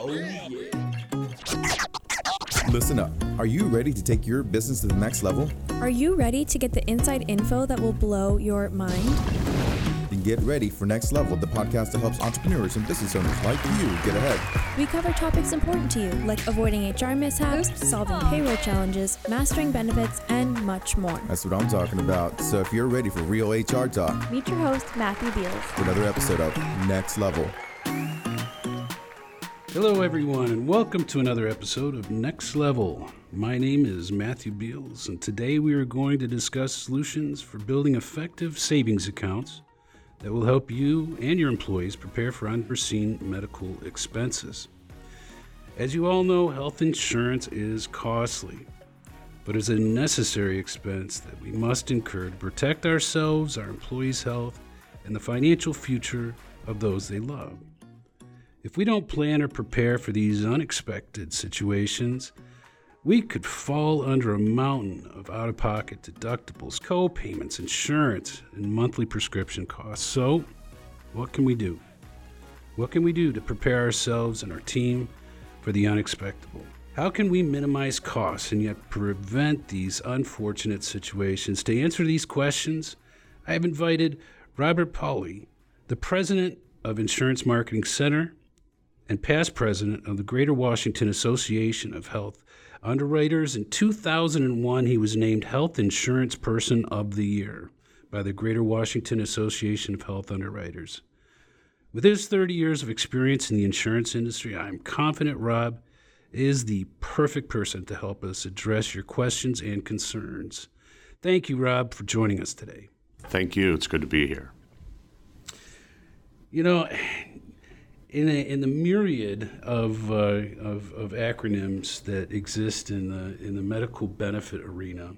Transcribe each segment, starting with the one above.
Oh, yeah. Listen up. Are you ready to take your business to the next level? Are you ready to get the inside info that will blow your mind? Then get ready for Next Level, the podcast that helps entrepreneurs and business owners like you get ahead. We cover topics important to you, like avoiding HR mishaps, solving payroll challenges, mastering benefits, and much more. That's what I'm talking about. So if you're ready for real HR talk, Meet your host, Matthew Beals. for another episode of Next Level. Hello, everyone, and welcome to another episode of Next Level. My name is Matthew Beals, and today we are going to discuss solutions for building effective savings accounts that will help you and your employees prepare for unforeseen medical expenses. As you all know, health insurance is costly, but is a necessary expense that we must incur to protect ourselves, our employees' health, and the financial future of those they love. If we don't plan or prepare for these unexpected situations, we could fall under a mountain of out of pocket deductibles, co payments, insurance, and monthly prescription costs. So, what can we do? What can we do to prepare ourselves and our team for the unexpected? How can we minimize costs and yet prevent these unfortunate situations? To answer these questions, I have invited Robert Pauley, the president of Insurance Marketing Center and past president of the Greater Washington Association of Health Underwriters. In 2001, he was named Health Insurance Person of the Year by the Greater Washington Association of Health Underwriters. With his 30 years of experience in the insurance industry, I am confident Rob is the perfect person to help us address your questions and concerns. Thank you, Rob, for joining us today. Thank you. It's good to be here. You know, in, a, in the myriad of, uh, of, of acronyms that exist in the, in the medical benefit arena,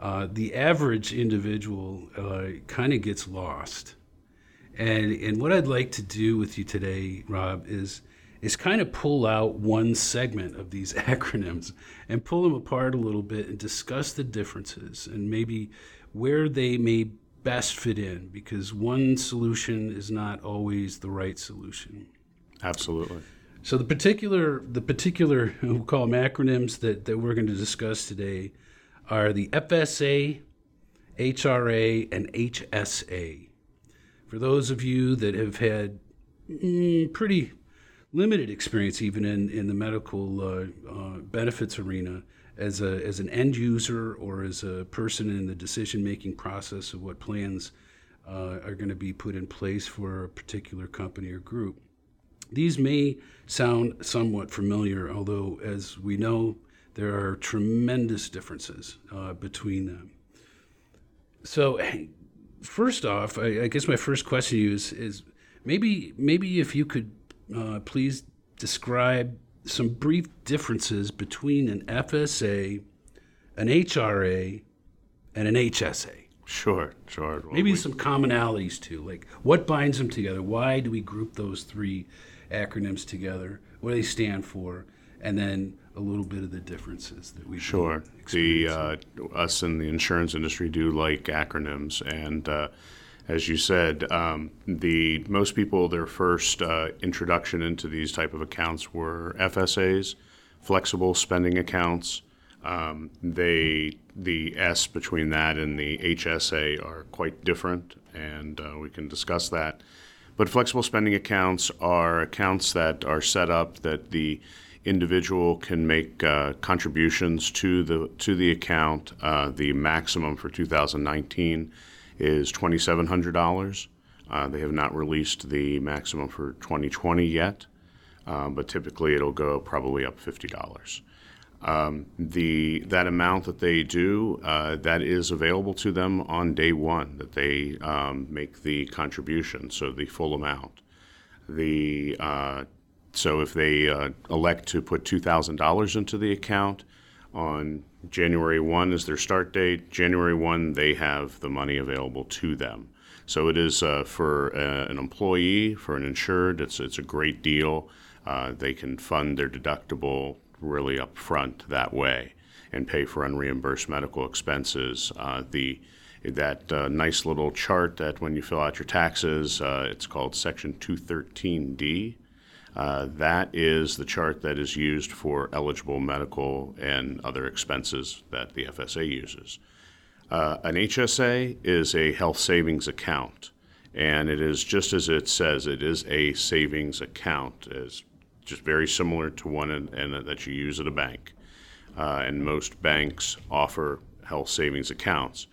uh, the average individual uh, kind of gets lost. And, and what I'd like to do with you today, Rob, is, is kind of pull out one segment of these acronyms and pull them apart a little bit and discuss the differences and maybe where they may best fit in because one solution is not always the right solution. Absolutely. So the particular the particular we'll call them acronyms that, that we're going to discuss today are the FSA, HRA, and HSA. For those of you that have had mm, pretty limited experience even in, in the medical uh, uh, benefits arena as, a, as an end user or as a person in the decision making process of what plans uh, are going to be put in place for a particular company or group. These may sound somewhat familiar, although, as we know, there are tremendous differences uh, between them. So, first off, I, I, guess my first question to you is, is maybe maybe if you could uh, please describe some brief differences between an FSA, an HRA, and an HSA. Sure, sure. Well, maybe we, some commonalities too, like what binds them together. Why do we group those three acronyms together? What do they stand for? And then a little bit of the differences that we sure. The uh, us in the insurance industry do like acronyms, and uh, as you said, um, the most people their first uh, introduction into these type of accounts were FSAs, flexible spending accounts. Um, they the S between that and the HSA are quite different, and uh, we can discuss that. But flexible spending accounts are accounts that are set up that the individual can make uh, contributions to the to the account. Uh, the maximum for 2019 is $2,700. Uh, they have not released the maximum for 2020 yet, um, but typically it'll go probably up $50. Um, the that amount that they do uh, that is available to them on day one that they um, make the contribution, so the full amount. The uh, so if they uh, elect to put two thousand dollars into the account on January one is their start date. January one they have the money available to them. So it is uh, for uh, an employee, for an insured. It's it's a great deal. Uh, they can fund their deductible really upfront that way and pay for unreimbursed medical expenses. Uh, the that uh, nice little chart that when you fill out your taxes, uh, it's called Section 213D. Uh, that is the chart that is used for eligible medical and other expenses that the FSA uses. Uh, an HSA is a health savings account, and it is just as it says, it is a savings account. It's just very similar to one in, in, that you use at a bank. Uh, and most banks offer health savings accounts.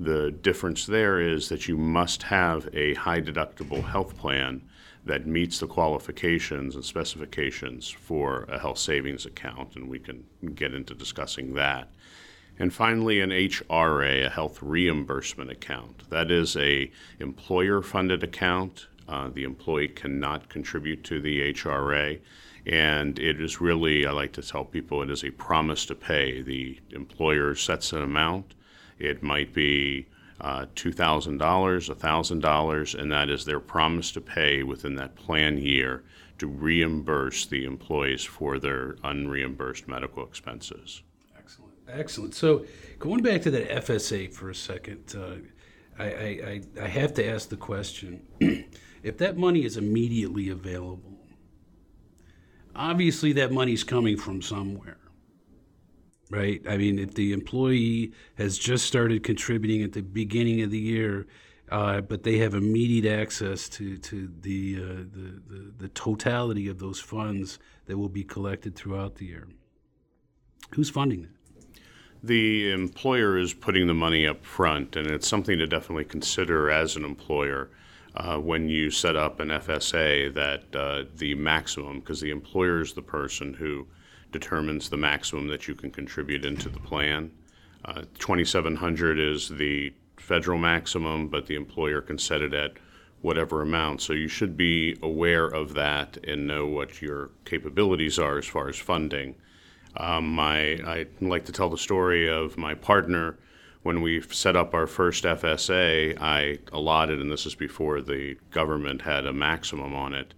The difference there is that you must have a high deductible health plan that meets the qualifications and specifications for a health savings account, and we can get into discussing that. And finally, an HRA, a health reimbursement account. That is a employer-funded account. Uh, the employee cannot contribute to the HRA, and it is really, I like to tell people, it is a promise to pay. The employer sets an amount. It might be uh, $2,000, $1,000, and that is their promise to pay within that plan year to reimburse the employees for their unreimbursed medical expenses. Excellent. Excellent. So, going back to that FSA for a second, uh, I, I, I have to ask the question if that money is immediately available, obviously that money's coming from somewhere right? I mean, if the employee has just started contributing at the beginning of the year, uh, but they have immediate access to to the, uh, the, the the totality of those funds that will be collected throughout the year. Who's funding that? The employer is putting the money up front, and it's something to definitely consider as an employer. Uh, when you set up an FSA, that uh, the maximum, because the employer is the person who determines the maximum that you can contribute into the plan. Uh, 2,700 is the federal maximum, but the employer can set it at whatever amount. So you should be aware of that and know what your capabilities are as far as funding. Um, my, I like to tell the story of my partner. When we set up our first FSA, I allotted, and this is before the government had a maximum on it,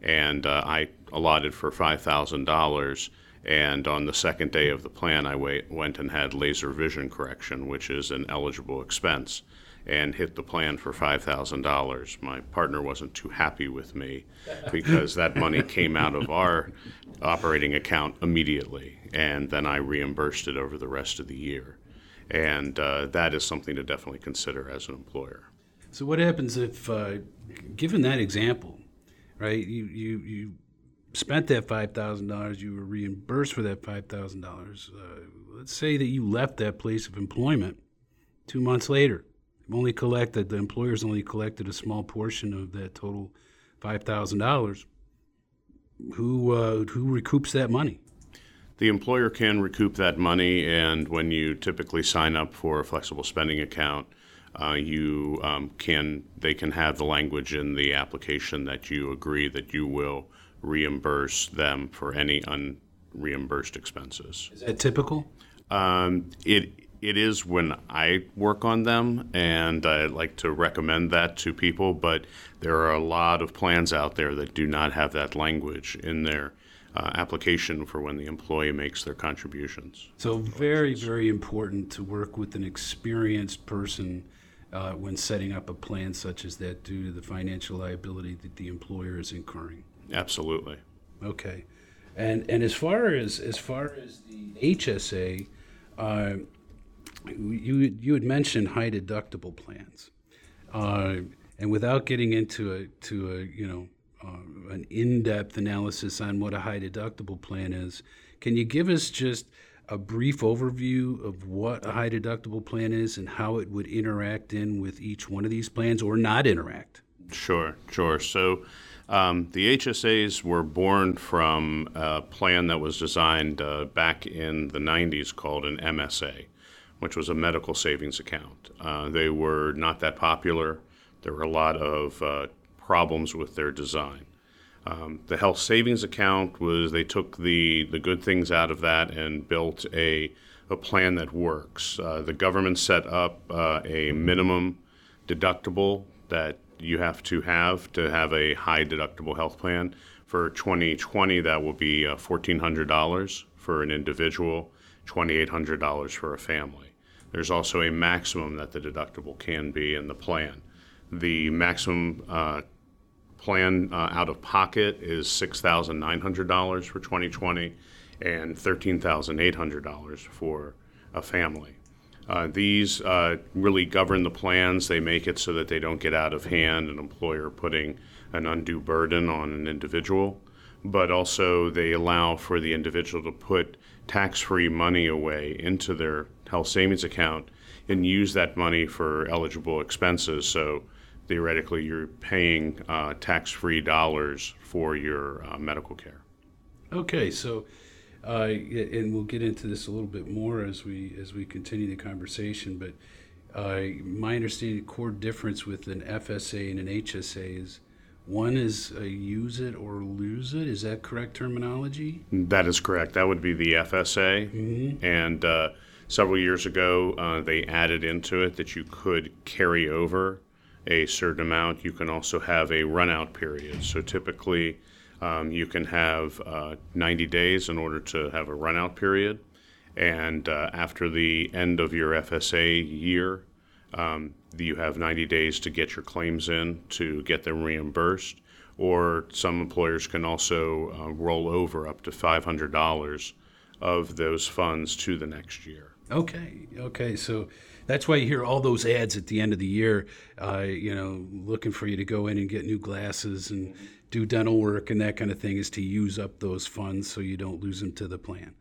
and uh, I allotted for $5,000 and on the second day of the plan, I went and had laser vision correction, which is an eligible expense, and hit the plan for $5,000. My partner wasn't too happy with me because that money came out of our operating account immediately, and then I reimbursed it over the rest of the year. And uh, that is something to definitely consider as an employer. So, what happens if, uh, given that example, right, you, you, you spent that $5,000, you were reimbursed for that $5,000. Uh, let's say that you left that place of employment two months later. You've only collected, the employer's only collected a small portion of that total $5,000. Who, uh, who recoups that money? The employer can recoup that money, and when you typically sign up for a flexible spending account, uh, you um, can they can have the language in the application that you agree that you will reimburse them for any unreimbursed expenses. Is that typical? Um, it it is when I work on them, and I like to recommend that to people. But there are a lot of plans out there that do not have that language in their uh, application for when the employee makes their contributions. So very, very important to work with an experienced person uh, when setting up a plan such as that due to the financial liability that the employer is incurring. Absolutely. Okay, and and as far as as far as the HSA, uh, you you had mentioned high deductible plans, uh, and without getting into a to a you know an in-depth analysis on what a high deductible plan is, can you give us just a brief overview of what a high deductible plan is and how it would interact in with each one of these plans or not interact? Sure, sure. So um, the HSAs were born from a plan that was designed uh, back in the 90s called an MSA, which was a medical savings account. Uh, they were not that popular. There were a lot of uh, problems with their design. Um, the health savings account was they took the, the good things out of that and built a, a plan that works. Uh, the government set up uh, a minimum deductible that you have to have to have a high deductible health plan. For 2020, that will be uh, $1,400 for an individual, $2,800 for a family. There's also a maximum that the deductible can be in the plan. The maximum uh, plan uh, out of pocket is $6,900 for 2020 and $13,800 for a family. Uh, these uh, really govern the plans. They make it so that they don't get out of hand, an employer putting an undue burden on an individual, but also they allow for the individual to put tax free money away into their health savings account and use that money for eligible expenses. So theoretically, you're paying uh, tax free dollars for your uh, medical care. Okay, so uh, and we'll get into this a little bit more as we as we continue the conversation. But uh, my understanding, the core difference with an FSA and an HSA is one is a use it or lose it. Is that correct terminology? That is correct. That would be the FSA. Mm-hmm. And uh, several years ago, uh, they added into it that you could carry over a certain amount. You can also have a run out period. So typically, um, you can have uh, 90 days in order to have a run out period. And uh, after the end of your FSA year, um, you have 90 days to get your claims in to get them reimbursed. Or some employers can also uh, roll over up to $500 of those funds to the next year. Okay, okay. So that's why you hear all those ads at the end of the year, uh, you know, looking for you to go in and get new glasses and do dental work and that kind of thing is to use up those funds so you don't lose them to the plan.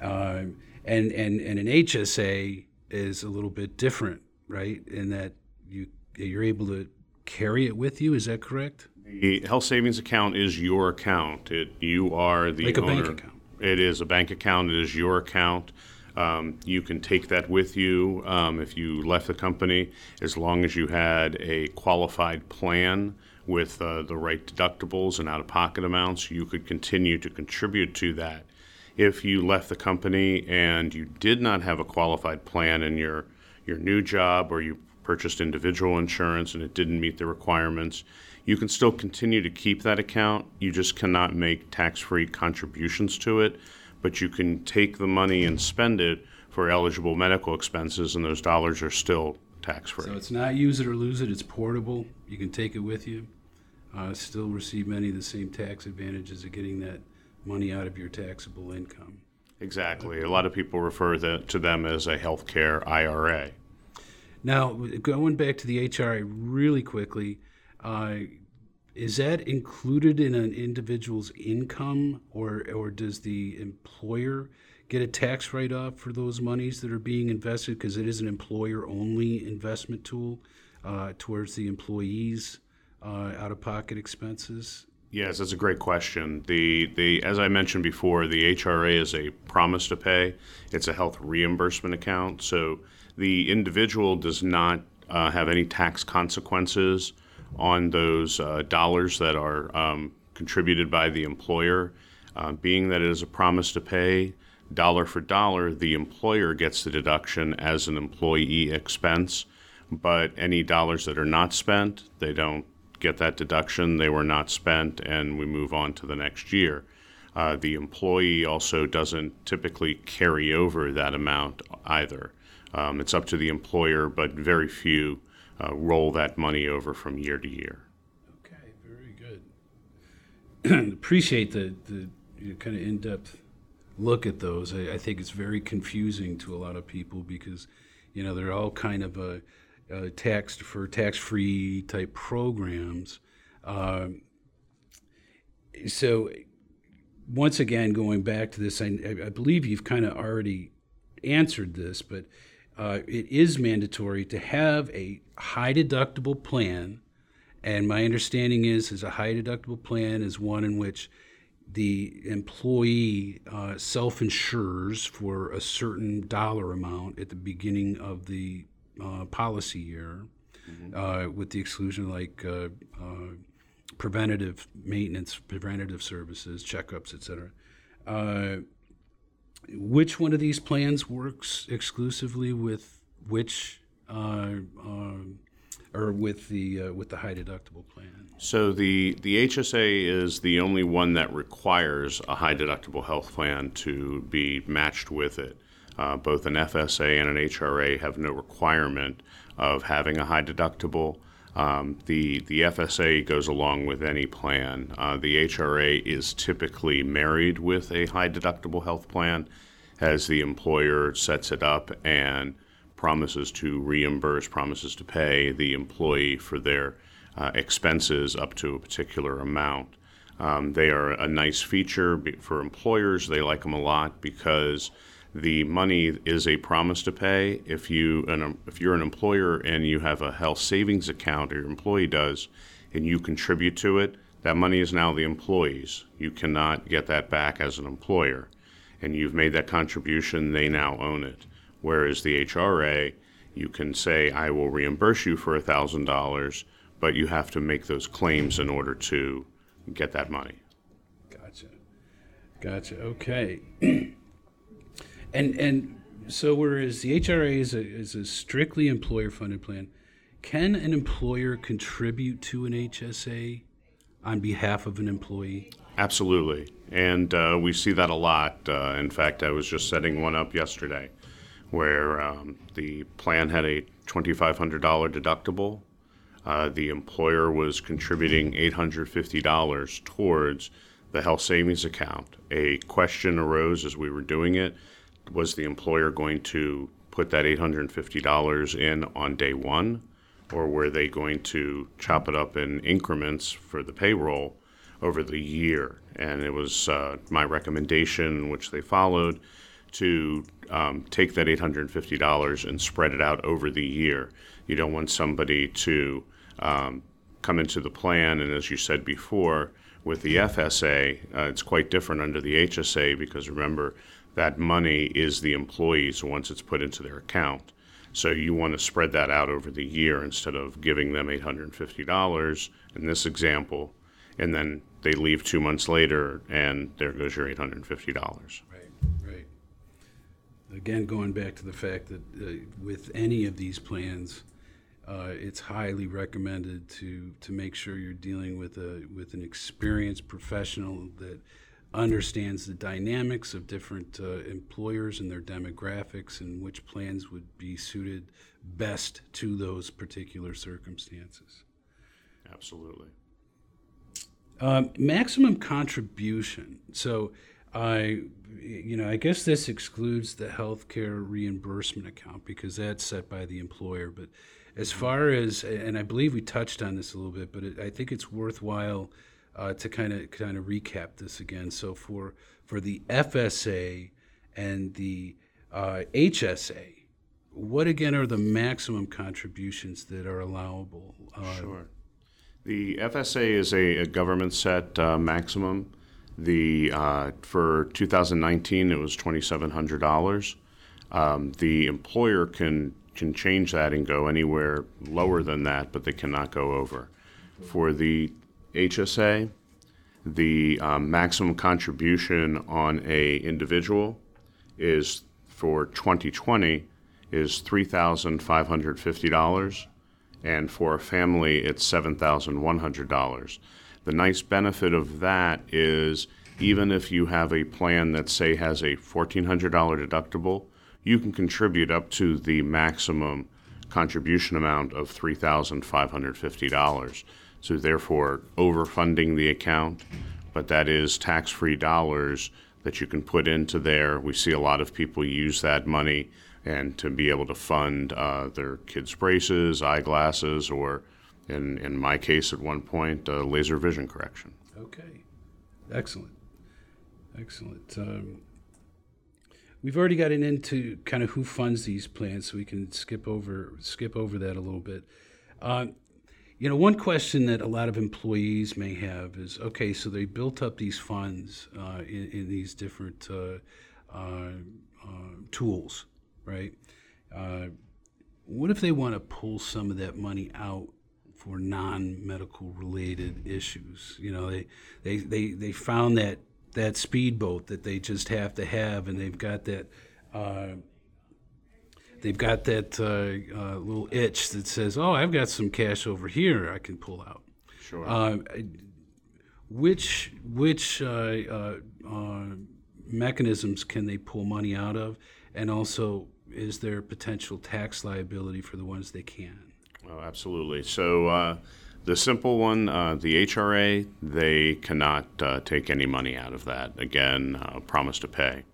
Um, and, and, and an HSA is a little bit different, right? In that you, you're able to carry it with you. Is that correct? The health savings account is your account. It, you are the Like owner. bank account. It is a bank account. It is your account. Um, you can take that with you um, if you left the company, as long as you had a qualified plan with uh, the right deductibles and out of pocket amounts. You could continue to contribute to that. If you left the company and you did not have a qualified plan in your, your new job or you purchased individual insurance and it didn't meet the requirements, you can still continue to keep that account. You just cannot make tax free contributions to it, but you can take the money and spend it for eligible medical expenses, and those dollars are still tax free. So it's not use it or lose it. It's portable. You can take it with you. Uh, still receive many of the same tax advantages of getting that money out of your taxable income. Exactly. A lot of people refer that, to them as a healthcare IRA. Now, going back to the HRA really quickly, uh, is that included in an individual's income, or or does the employer get a tax write-off for those monies that are being invested because it is an employer-only investment tool uh, towards the employees' uh, out-of-pocket expenses? Yes, that's a great question. The the as I mentioned before, the HRA is a promise to pay. It's a health reimbursement account, so the individual does not uh, have any tax consequences on those uh, dollars that are um, contributed by the employer. Uh, being that it is a promise to pay, dollar for dollar, the employer gets the deduction as an employee expense, but any dollars that are not spent, they don't get that deduction. They were not spent, and we move on to the next year. Uh, the employee also doesn't typically carry over that amount either. Um, it's up to the employer, but very few uh, roll that money over from year to year. Okay, very good. Appreciate the, the you know, kind of in depth look at those. I, I, think it's very confusing to a lot of people because, you know, they're all kind of a, a tax for tax free type programs. Um, so, once again, going back to this, I, I believe you've kind of already answered this, but uh, it is mandatory to have a high deductible plan. And my understanding is, is a high deductible plan is one in which the employee uh, self-insures for a certain dollar amount at the beginning of the uh, policy year, mm-hmm. with the exclusion like uh, uh, preventative maintenance, preventative services, checkups, etc which one of these plans works exclusively with which uh, uh, or with the uh, with the high deductible plan? So the the HSA is the only one that requires a high deductible health plan to be matched with it. Uh, both an FSA and an HRA have no requirement of having a high deductible. Um, the the FSA goes along with any plan. Uh, the HRA is typically married with a high deductible health plan, as the employer sets it up and promises to reimburse, promises to pay the employee for their uh, expenses up to a particular amount. Um, they are a nice feature for employers. They like them a lot because the money is a promise to pay. If you an, if you're an employer and you have a health savings account, or your employee does, and you contribute to it, that money is now the employee's. You cannot get that back as an employer, and you've made that contribution. They now own it. Whereas the HRA, you can say, "I will reimburse you for thousand dollars," but you have to make those claims in order to get that money. Gotcha. Gotcha. Okay. and and so whereas the HRA is a, is a strictly employer funded plan, can an employer contribute to an HSA on behalf of an employee? Absolutely. And uh, we see that a lot. Uh, in fact, I was just setting one up yesterday where um, the plan had a $2,500 deductible uh, the employer was contributing $850 towards the health savings account. A question arose as we were doing it was the employer going to put that $850 in on day one, or were they going to chop it up in increments for the payroll over the year? And it was uh, my recommendation, which they followed, to um, take that $850 and spread it out over the year. You don't want somebody to um, come into the plan. And as you said before, with the FSA, uh, it's quite different under the HSA because remember, that money is the employees once it's put into their account. So you want to spread that out over the year instead of giving them $850 in this example, and then they leave two months later and there goes your $850. Right, right. Again, going back to the fact that uh, with any of these plans, uh, it's highly recommended to to make sure you're dealing with a with an experienced professional that understands the dynamics of different uh, employers and their demographics and which plans would be suited best to those particular circumstances. Absolutely. Um, maximum contribution. So, I, you know, I guess this excludes the healthcare reimbursement account because that's set by the employer. But as far as, and I believe we touched on this a little bit, but it, I think it's worthwhile uh, to kind of kind of recap this again. So for for the FSA and the uh, HSA, what again are the maximum contributions that are allowable? Uh, sure. The FSA is a, a government set uh, maximum. The uh, for 2019 it was twenty seven hundred dollars. Um, the employer can can change that and go anywhere lower than that, but they cannot go over. For the HSA, the um, maximum contribution on a individual is for 2020 is $3,550 and for a family it's $7,100. The nice benefit of that is even if you have a plan that say has a $1,400 deductible, you can contribute up to the maximum contribution amount of $3,550. So, therefore, overfunding the account, but that is tax free dollars that you can put into there. We see a lot of people use that money and to be able to fund uh, their kids' braces, eyeglasses, or in, in my case, at one point, uh, laser vision correction. Okay, excellent. Excellent. Um, We've already gotten into kind of who funds these plans, so we can skip over skip over that a little bit. Uh, you know, one question that a lot of employees may have is, okay, so they built up these funds uh, in, in, these different uh, uh, uh tools, right? Uh, what if they want to pull some of that money out for non-medical related issues? You know, they they they, they found that that speedboat that they just have to have, and they've got that. They've got that uh, uh, little itch that says, "Oh, I've got some cash over here I can pull out." Sure. Uh, which which uh, uh, mechanisms can they pull money out of, and also is there potential tax liability for the ones they can? Oh, absolutely. So uh, the simple one, uh, the HRA, they cannot uh, take any money out of that. Again, uh, promise to pay.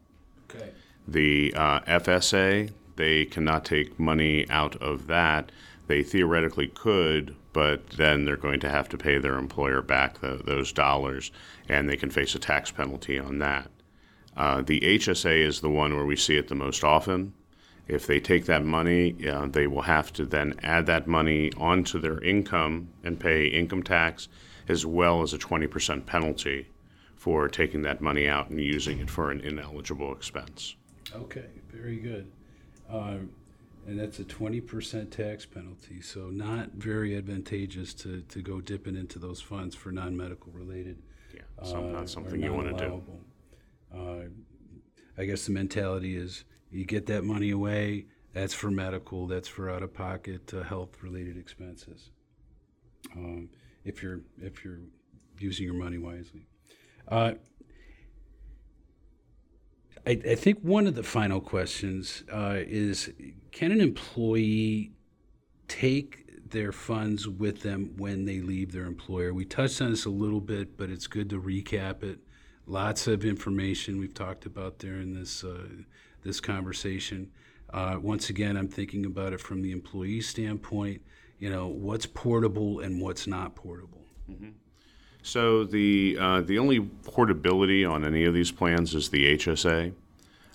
Okay. The uh, FSA, they cannot take money out of that. They theoretically could, but then they're going to have to pay their employer back the, those dollars, and they can face a tax penalty on that. Uh, the HSA is the one where we see it the most often. If they take that money, uh, they will have to then add that money onto their income and pay income tax, as well as a 20% penalty for taking that money out and using it for an ineligible expense. Okay, very good. Uh, and that's a 20% tax penalty, so not very advantageous to, to go dipping into those funds for non medical related. Yeah, some, uh, not something you want to do. Uh, I guess the mentality is you get that money away, that's for medical, that's for out of pocket uh, health related expenses. Um, if you're if you're using your money wisely. Uh, I, I think one of the final questions uh, is can an employee take their funds with them when they leave their employer? We touched on this a little bit, but it's good to recap it. Lots of information we've talked about in this, uh, this conversation. Uh, once again, I'm thinking about it from the employee standpoint. You know, what's portable and what's not portable. So the uh, the only portability on any of these plans is the HSA.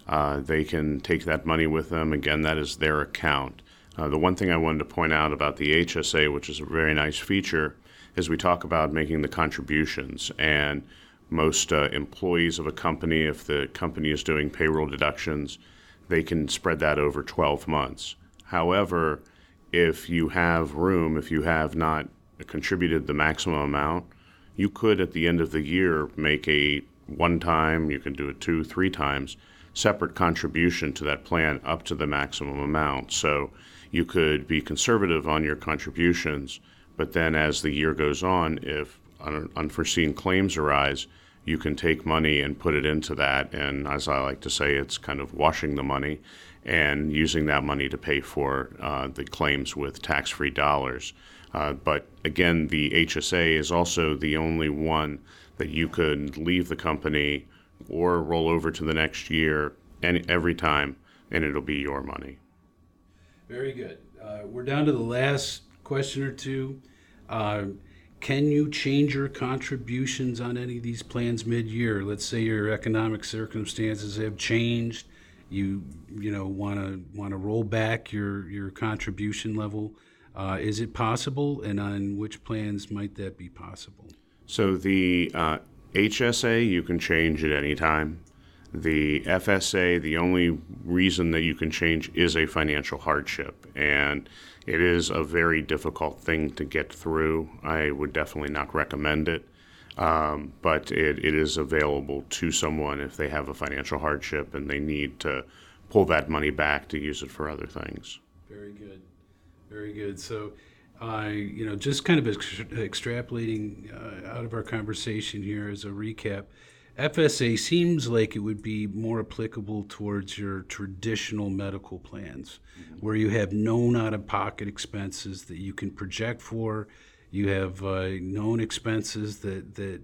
Uh, they can take that money with them. Again, that is their account. Uh, the one thing I wanted to point out about the HSA, which is a very nice feature, is we talk about making the contributions. And most uh, employees of a company, if the company is doing payroll deductions, they can spread that over 12 months. However, if you have room, if you have not contributed the maximum amount, you could at the end of the year make a one time, you can do it two, three times, separate contribution to that plan up to the maximum amount. So you could be conservative on your contributions, but then as the year goes on, if un- unforeseen claims arise, you can take money and put it into that. And as I like to say, it's kind of washing the money and using that money to pay for uh, the claims with tax free dollars. Uh, but again, the HSA is also the only one that you could leave the company or roll over to the next year any, every time, and it'll be your money. Very good. Uh, we're down to the last question or two. Uh, can you change your contributions on any of these plans mid-year? Let's say your economic circumstances have changed. You you know want to want to roll back your your contribution level. Uh, is it possible, and on which plans might that be possible? So the uh, HSA you can change at any time. The FSA, the only reason that you can change is a financial hardship, and it is a very difficult thing to get through. I would definitely not recommend it, um, but it, it is available to someone if they have a financial hardship and they need to pull that money back to use it for other things. Very good, very good. So, uh, you know, just kind of ex- extrapolating uh, out of our conversation here as a recap, FSA seems like it would be more applicable towards your traditional medical plans, where you have known out-of-pocket expenses that you can project for. You have uh, known expenses that that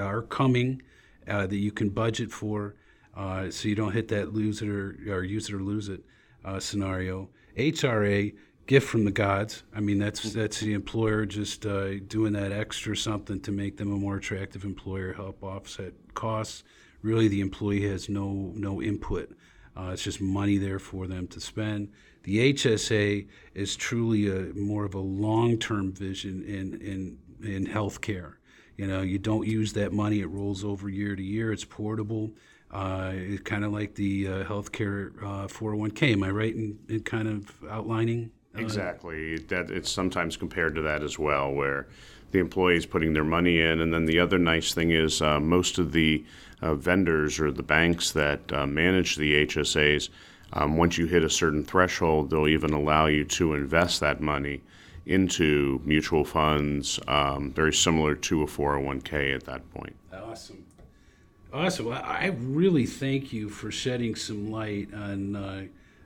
are coming uh, that you can budget for, uh, so you don't hit that lose it or, or use it or lose it uh, scenario. HRA, gift from the gods. I mean, that's that's the employer just uh, doing that extra something to make them a more attractive employer, help offset costs. Really, the employee has no no input. Uh, it's just money there for them to spend. The HSA is truly a more of a long-term vision in in in healthcare. You know, you don't use that money; it rolls over year to year. It's portable. Uh, it's kind of like the uh, healthcare uh, 401k. Am I right in, in kind of outlining? Uh, Exactly. That it's sometimes compared to that as well, where the employee is putting their money in, and then the other nice thing is uh, most of the uh, vendors or the banks that uh, manage the HSAs, um, once you hit a certain threshold, they'll even allow you to invest that money into mutual funds, um, very similar to a 401k at that point. Awesome. Awesome. I really thank you for shedding some light on uh,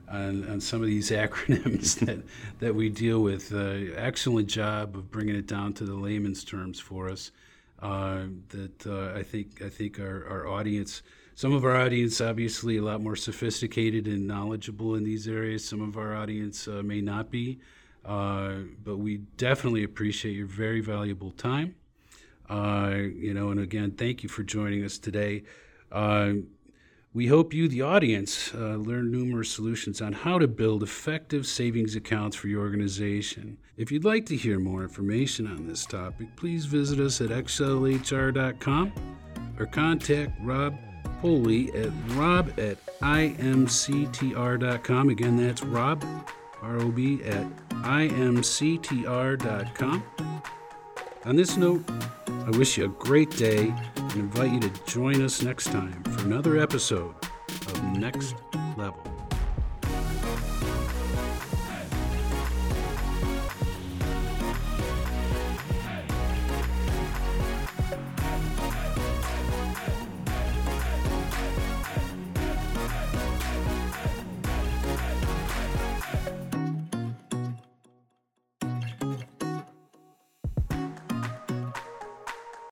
on, on some of these acronyms that, that we deal with. Uh, excellent job of bringing it down to the layman's terms for us. Uh, that uh, I think I think our, our audience, some of our audience, obviously a lot more sophisticated and knowledgeable in these areas. Some of our audience uh, may not be, uh, but we definitely appreciate your very valuable time. Uh, you know, and again, thank you for joining us today. We hope you, the audience, uh, learn numerous solutions on how to build effective savings accounts for your organization. If you'd like to hear more information on this topic, please visit us at xlhr.com or contact Rob Poley at rob at imctr.com. Again, that's rob, R-O-B, at imctr.com. On this note, I wish you a great day and invite you to join us next time for another episode of Next Level.